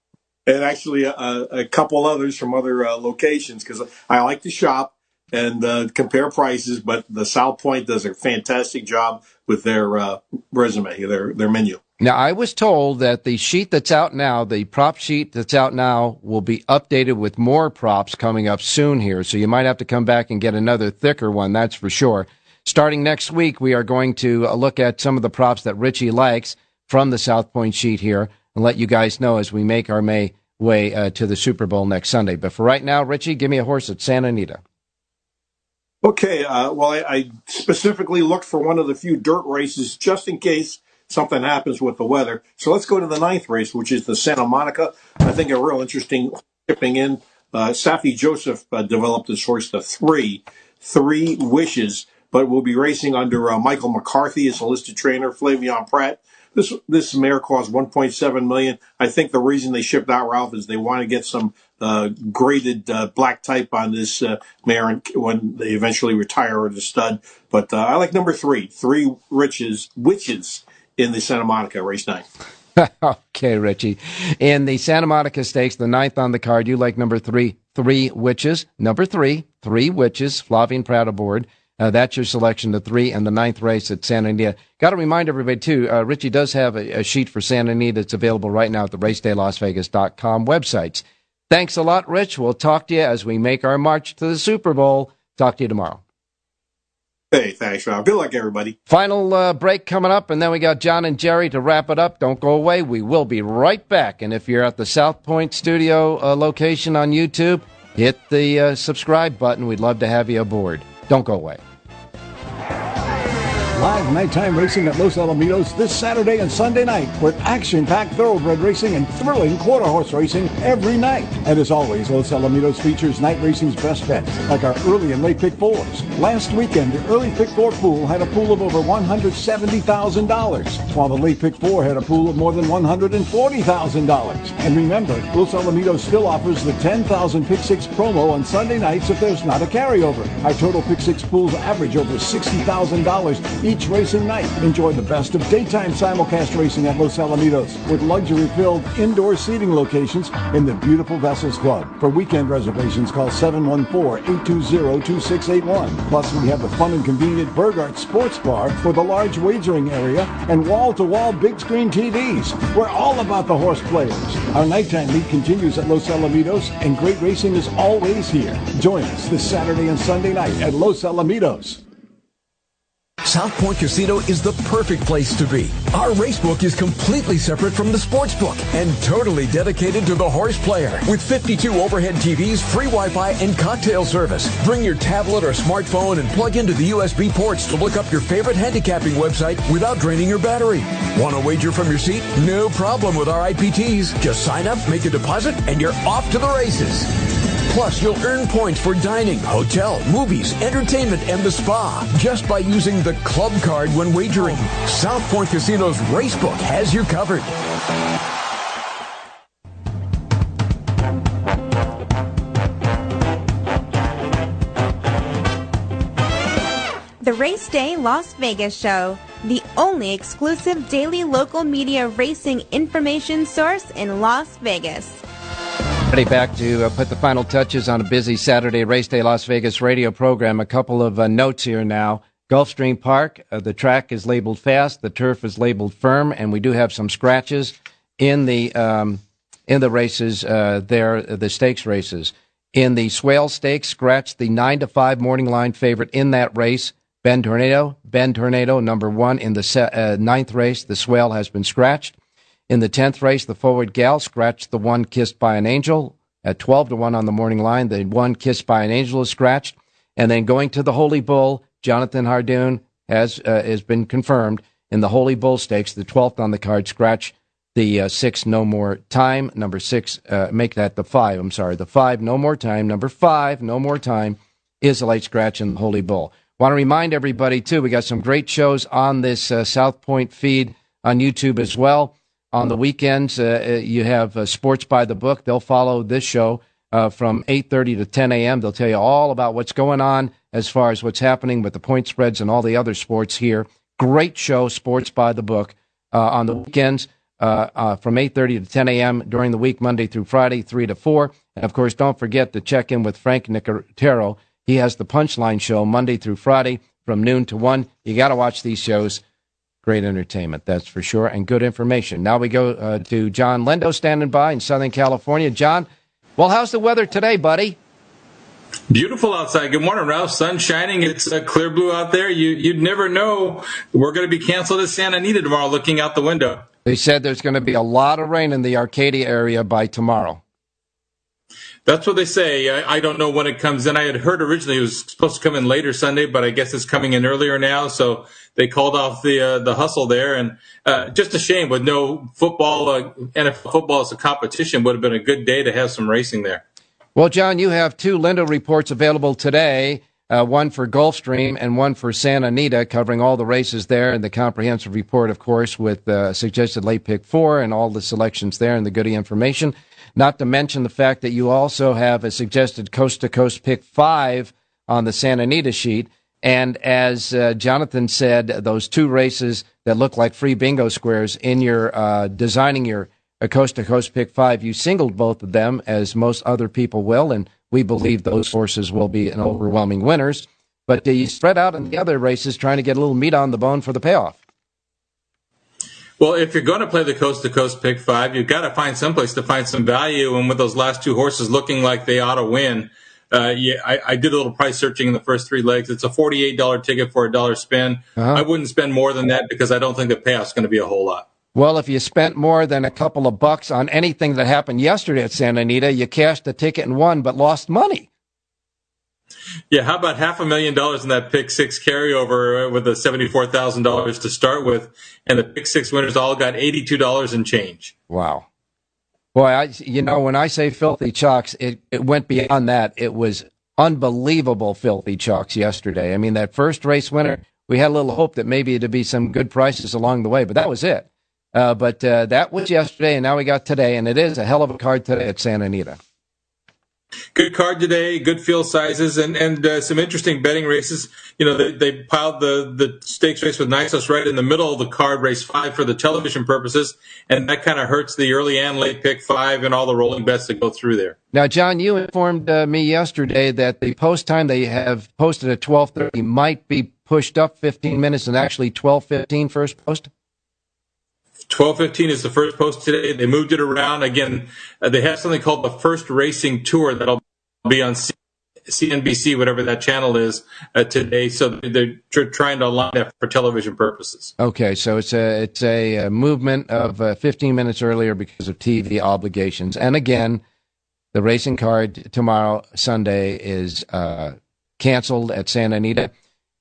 and actually a, a, couple others from other uh, locations because I like to shop and uh, compare prices. But the South Point does a fantastic job with their uh, resume, their their menu. Now, I was told that the sheet that's out now, the prop sheet that's out now, will be updated with more props coming up soon here. So you might have to come back and get another thicker one, that's for sure. Starting next week, we are going to uh, look at some of the props that Richie likes from the South Point sheet here and let you guys know as we make our May way uh, to the Super Bowl next Sunday. But for right now, Richie, give me a horse at Santa Anita. Okay, uh, well, I, I, specifically looked for one of the few dirt races just in case something happens with the weather. So let's go to the ninth race, which is the Santa Monica. I think a real interesting shipping in. Uh, Saffie Joseph uh, developed this horse to three, three witches, but will be racing under uh, Michael McCarthy as a listed trainer, Flavien Prat. This this mare cost 1.7 million. I think the reason they shipped out Ralph is they want to get some uh, graded uh, black type on this uh, mare when they eventually retire to stud. But uh, I like number three, three riches witches in the Santa Monica race nine. okay, Richie. In the Santa Monica Stakes, the ninth on the card, you like number three, three witches. Number three, three witches. Flavien Prat aboard. Uh, that's your selection, the three and the ninth race at Santa Anita. Got to remind everybody, too, uh, Richie does have a, a, sheet for Santa Anita that's available right now at the racedaylasvegas.com websites. Thanks a lot, Rich. We'll talk to you as we make our march to the Super Bowl. Talk to you tomorrow. Hey, thanks, Rob. Good luck, everybody. Final uh, break coming up, and then we got John and Jerry to wrap it up. Don't go away. We will be right back. And if you're at the South Point Studio uh, location on YouTube, hit the uh, subscribe button. We'd love to have you aboard. Don't go away. Live nighttime racing at Los Alamitos this Saturday and Sunday night with action-packed thoroughbred racing and thrilling quarter horse racing every night. And as always, Los Alamitos features night racing's best bets, like our early and late pick fours. Last weekend, the early pick four pool had a pool of over $170,000, while the late pick four had a pool of more than $140,000. And remember, Los Alamitos still offers the 10,000 pick six promo on Sunday nights if there's not a carryover. Our total pick six pools average over $60,000 each racing night. Enjoy the best of daytime simulcast racing at Los Alamitos with luxury-filled indoor seating locations in the beautiful Vessels Club. For weekend reservations, call 714-820-2681. Plus, we have the fun and convenient Burgart Sports Bar for the large wagering area and wall-to-wall big screen TVs. We're all about the horse players. Our nighttime meet continues at Los Alamitos, and great racing is always here. Join us this Saturday and Sunday night at Los Alamitos. South Point Casino is the perfect place to be. Our racebook is completely separate from the sports book and totally dedicated to the horse player. With 52 overhead TVs, free Wi-Fi, and cocktail service. Bring your tablet or smartphone and plug into the USB ports to look up your favorite handicapping website without draining your battery. Want to wager from your seat? No problem with our IPTs. Just sign up, make a deposit, and you're off to the races. Plus, you'll earn points for dining, hotel, movies, entertainment, and the spa just by using the club card when wagering. South Point Casino's Racebook has you covered. The Race Day Las Vegas Show, the only exclusive daily local media racing information source in Las Vegas. Ready back to uh, put the final touches on a busy Saturday Race Day Las Vegas radio program. A couple of uh, notes here now. Gulfstream Park, uh, the track is labeled fast, the turf is labeled firm, and we do have some scratches in the um, in the races uh, there, the stakes races. In the Swale Stakes, scratched the nine to five morning line favorite in that race. Ben Tornado, Ben Tornado, number one in the se- uh, ninth race. The Swale has been scratched. In the 10th race, the forward gal scratched the one kissed by an angel at 12 to 1 on the morning line. The one kissed by an angel is scratched. And then going to the Holy Bull, Jonathan Hardoon has, uh, has been confirmed in the Holy Bull Stakes, the 12th on the card, scratch the uh, six, no more time. Number six, uh, make that the five. I'm sorry, the five, no more time. Number five, no more time, is a late scratch in the Holy Bull. Want to remind everybody, too, we got some great shows on this uh, South Point feed on YouTube as well. On the weekends, uh, uh, you have uh, Sports by the Book. They'll follow this show uh, from 8.30 to 10 a.m. They'll tell you all about what's going on as far as what's happening with the point spreads and all the other sports here. Great show, Sports by the Book, uh, on the weekends uh, from 8.30 to 10 a.m. during the week, Monday through Friday, 3 to 4. And, of course, don't forget to check in with Frank Nicotero. He has the Punchline Show Monday through Friday from noon to 1. You got to watch these shows. Great entertainment, that's for sure, and good information. Now we go uh, to Jon Lindo standing by in Southern California. John, well, how's the weather today, buddy? Beautiful outside. Good morning, Ralph. Sun shining. It's uh, clear blue out there. You, you'd never know. We're going to be canceled at Santa Anita tomorrow looking out the window. They said there's going to be a lot of rain in the Arcadia area by tomorrow. That's what they say. I, I, don't know when it comes in. I had heard originally it was supposed to come in later Sunday, but I guess it's coming in earlier now. So they called off the uh, the hustle there, and uh, just a shame with no football. Uh, NFL football as a competition would have been a good day to have some racing there. Well, John, you have two Lindo reports available today. Uh, one for Gulfstream and one for Santa Anita, covering all the races there, and the comprehensive report, of course, with uh, suggested late pick four and all the selections there and the goody information. Not to mention the fact that you also have a suggested coast to coast pick five on the Santa Anita sheet. And as uh, Jonathan said, those two races that look like free bingo squares in your uh, designing your coast to coast pick five, you singled both of them, as most other people will, and we believe those horses will be an overwhelming winners. But you spread out in the other races, trying to get a little meat on the bone for the payoff. Well, if you're going to play the coast to coast pick five, you've got to find someplace to find some value. And with those last two horses looking like they ought to win, uh, yeah, I, I, did a little price searching in the first three legs. It's a $48 ticket for a dollar spin. Uh-huh. I wouldn't spend more than that because I don't think the payoff's going to be a whole lot. Well, if you spent more than a couple of bucks on anything that happened yesterday at Santa Anita, you cashed the ticket and won, but lost money. Yeah, how about half a million dollars in that pick six carryover with the seventy-four thousand dollars to start with, and the pick six winners all got eighty-two dollars in change. Wow, boy, I you know when I say filthy chalks, it it went beyond that. It was unbelievable filthy chalks yesterday. I mean, that first race winner, we had a little hope that maybe it'd be some good prices along the way, but that was it. Uh, but uh, that was yesterday, and now we got today, and it is a hell of a card today at Santa Anita. Good card today, good field sizes, and and uh, some interesting betting races. You know, they, they piled the the stakes race with Nysos right in the middle of the card, race five for the television purposes, and that kind of hurts the early and late pick five and all the rolling bets that go through there. Now, John, you informed uh, me yesterday that the post time they have posted at twelve thirty might be pushed up fifteen minutes and actually twelve fifteen first post. 12:15 is the first post today. They moved it around again. Uh, they have something called the First Racing Tour that'll be on CNBC, whatever that channel is uh, today. So they're tr- trying to align that for television purposes. Okay, so it's a it's a, a movement of uh, 15 minutes earlier because of TV obligations. And again, the racing card tomorrow Sunday is uh, canceled at Santa Anita,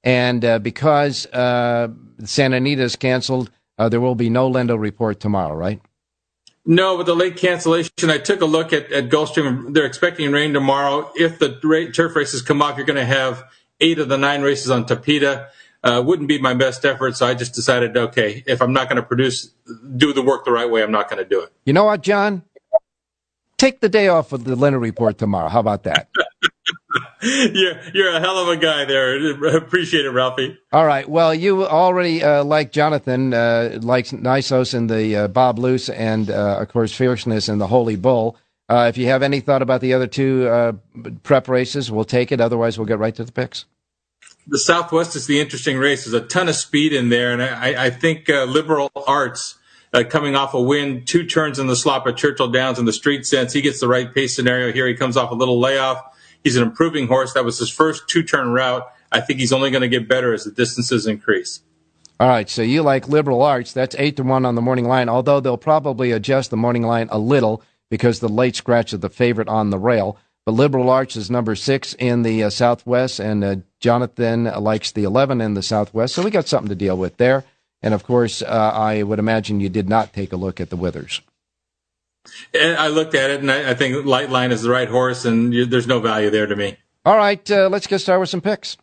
and uh, because uh, Santa Anita is canceled uh, there will be no Lindo report tomorrow, right? No, with the late cancellation, I took a look at, at Gulfstream. They're expecting rain tomorrow. If the rate, turf races come off, you're going to have eight of the nine races on Tapeta. Uh, wouldn't be my best effort, so I just decided, okay, if I'm not going to produce, do the work the right way, I'm not going to do it. You know what, John? Take the day off of the Lindo report tomorrow. How about that? you're you're a hell of a guy there. Appreciate it, Ralphie. All right. Well, you already uh, like Jonathan uh, likes Nysos and the uh, Bob Lewis, and uh, of course Fierceness and the Holy Bull. Uh, if you have any thought about the other two uh, prep races, we'll take it. Otherwise, we'll get right to the picks. The Southwest is the interesting race. There's a ton of speed in there, and I, I think Liberal Arts. coming off a win, two turns in the slop at Churchill Downs in the street sense. He gets the right pace scenario here. He comes off a little layoff He's an improving horse. That was his first two turn route. I think he's only going to get better as the distances increase. All right, so you like liberal arts. That's eight to one on the morning line, although they'll probably adjust the morning line a little because the late scratch of the favorite on the rail. But liberal arts is number six in the uh, Southwest, and uh, Jonathan likes the 11 in the Southwest. So we got something to deal with there. And of course, uh, I would imagine you did not take a look at the Withers. And I looked at it, and I, I think Lightline is the right horse, and you, there's no value there to me. All right, uh, let's get started with some picks.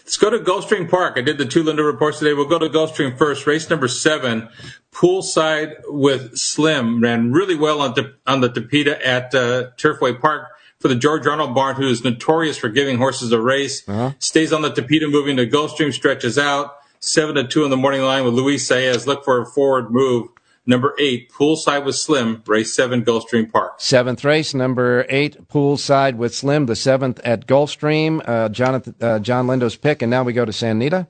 Let's go to Gulfstream Park. I did the two Lindo reports today. We'll go to Gulfstream first. Race number seven, poolside with Slim, ran really well on, the, on the Tapeta at uh, Turfway Park for the George Arnold barn, who is notorious for giving horses a race. Uh-huh. Stays on the Tapeta, moving to Gulfstream, stretches out. Seven to two in the morning line with Luis Saez. Look for a forward move. Number eight, poolside with Slim, race seven, Gulfstream Park. Seventh race, number eight, poolside with Slim, the seventh at Gulfstream. Uh, Jonathan, uh, Jon Lindo's pick, and now we go to Santa Anita.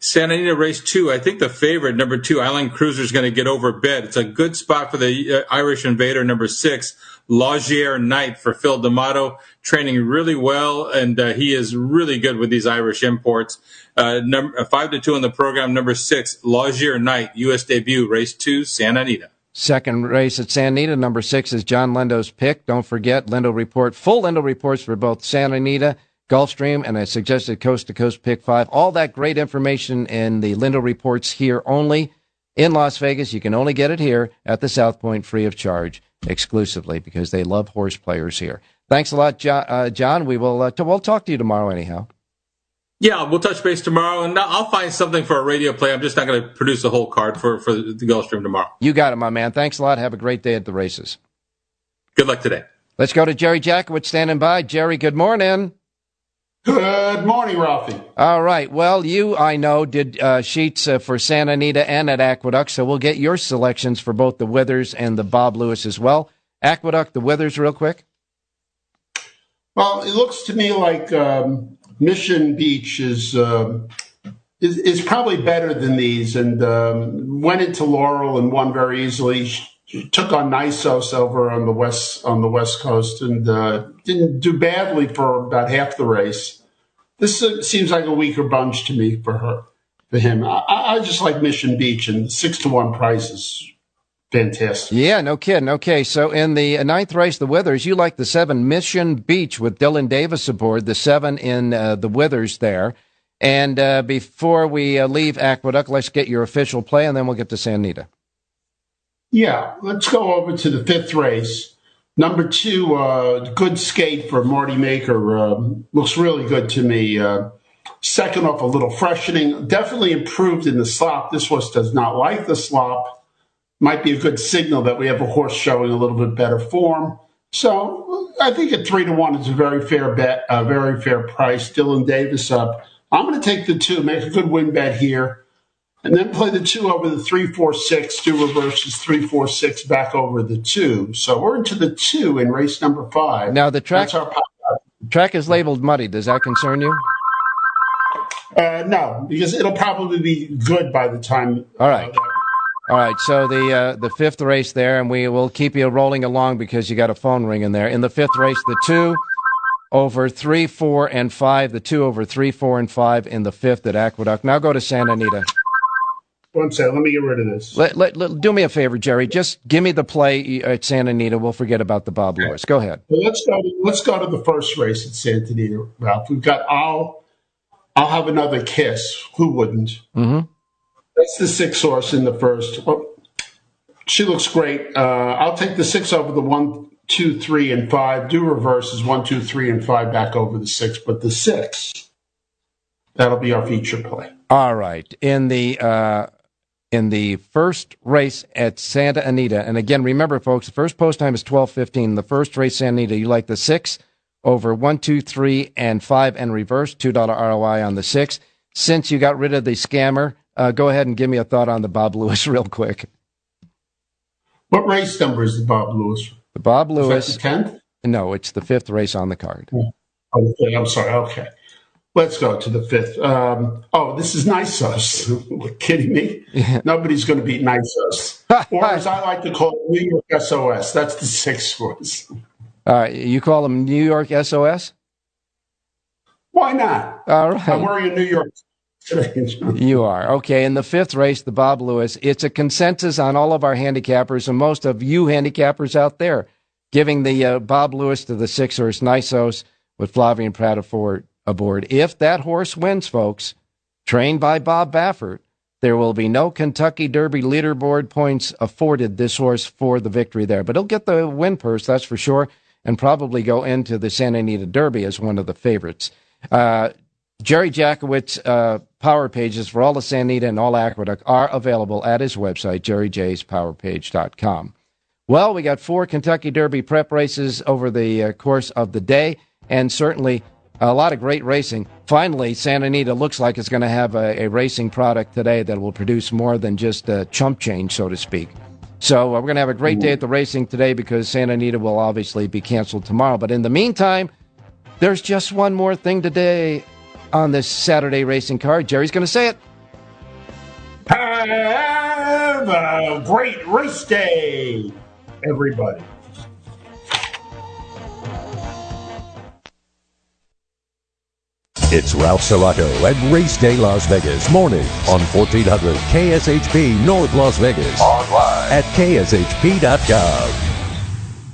Santa Anita race two. I think the favorite, number two, Island Cruiser, is going to get over bid. It's a good spot for the uh, Irish Invader, number six, Laugier Knight for Phil D'Amato, training really well, and uh, he is really good with these Irish imports. Uh, number uh, five to two in the program, number six, Laugier Knight, U.S. debut, race two, Santa Anita. Second race at Santa Anita, number six is Jon Lindo's pick. Don't forget Lindo report, full Lindo reports for both Santa Anita Gulfstream, and I suggested Coast to Coast Pick 5. All that great information in the Lindo reports here only in Las Vegas. You can only get it here at the South Point free of charge exclusively because they love horse players here. Thanks a lot, John. Uh, John. We will uh, t- we'll talk to you tomorrow anyhow. Yeah, we'll touch base tomorrow, and I'll find something for a radio play. I'm just not going to produce a whole card for, for the Gulfstream tomorrow. You got it, my man. Thanks a lot. Have a great day at the races. Good luck today. Let's go to Jerry Jackowitz standing by. Jerry, good morning. Good morning, Ralphie. All right. Well, you, I know, did uh, sheets uh, for Santa Anita and at Aqueduct, so we'll get your selections for both the Withers and the Bob Lewis as well. Aqueduct, the Withers, real quick. Well, it looks to me like um, Mission Beach is, uh, is, is probably better than these, and um, went into Laurel and won very easily. Took on Nysos over on the west on the west coast and uh, didn't do badly for about half the race. This uh, seems like a weaker bunch to me for her, for him. I, I just like Mission Beach and six to one prices fantastic. Yeah, no kidding. Okay, so in the ninth race, the Withers, you like the seven Mission Beach with Dylan Davis aboard, the seven in uh, the Withers there. And uh, before we uh, leave Aqueduct, let's get your official play, and then we'll get to Santa Anita. Yeah, let's go over to the fifth race. Number two, uh, good skate for Marty Maker. Um, looks really good to me. Uh, second off, a little freshening. Definitely improved in the slop. This horse does not like the slop might be a good signal that we have a horse showing a little bit better form. So I think at three to one is a very fair bet, a very fair price. Dylan Davis up. I'm going to take the two, make a good win bet here, and then play the two over the three, four, six. Do reverses three, four, six back over the two. So we're into the two in race number five. Now the track, track is labeled muddy. Does that concern you? Uh, no, because it'll probably be good by the time. All right. Uh, all right, so the uh, the fifth race there, and we will keep you rolling along because you got a phone ring in there. In the fifth race, the two over three, four, and five. The two over three, four, and five in the fifth at Aqueduct. Now go to Santa Anita. One second, let me get rid of this. Let, let, let, do me a favor, Jerry. Just give me the play at Santa Anita. We'll forget about the Bob Lewis. Go ahead. Well, let's go. To, let's go to the first race at Santa Anita, Ralph. We've got I'll I'll have another kiss. Who wouldn't? Mm-hmm. That's the six horse in the first. Well, she looks great. Uh, I'll take the six over the one, two, three, and five. Do reverses one, two, three, and five back over the six, but the six that'll be our feature play. All right. In the uh, in the first race at Santa Anita, and again, remember, folks, the first post time is twelve fifteen. The first race Santa Anita, you like the six over one, two, three, and five, and reverse two dollar ROI on the six. Since you got rid of the scammer uh, go ahead and give me a thought on the Bob Lewis real quick. What race number is the Bob Lewis? The Bob Lewis. the tenth? No, it's the fifth race on the card. Okay, I'm sorry. Okay. Let's go to the fifth. Um, oh, this is Nysos. kidding me? Yeah. Nobody's going to beat Nysos. or as I like to call it, New York SOS. That's the sixth horse. Uh, you call them New York SOS? Why not? All right. I'm wearing a New York you are. Okay. In the fifth race, the Bob Lewis, it's a consensus on all of our handicappers and most of you handicappers out there giving the uh, Bob Lewis to the six horse Nysos with Flavian Flavien Prat aboard. If that horse wins, folks, trained by Bob Baffert, there will be no Kentucky Derby leaderboard points afforded this horse for the victory there. But he'll get the win purse, that's for sure, and probably go into the Santa Anita Derby as one of the favorites. Uh, Jerry Jackowitz uh, power pages for all the Santa Anita and all Aqueduct are available at his website, jerryjspowerpage.com. Well, we got four Kentucky Derby prep races over the uh, course of the day, and certainly a lot of great racing. Finally, Santa Anita looks like it's going to have a, a, racing product today that will produce more than just a chump change, so to speak. So uh, we're going to have a great day at the racing today because Santa Anita will obviously be canceled tomorrow. But in the meantime, there's just one more thing today on this Saturday racing card. Jerry's going to say it. Have a great race day, everybody. It's Ralph Siraco at Race Day Las Vegas morning on 1400 KSHP North Las Vegas. Online at kshp.com.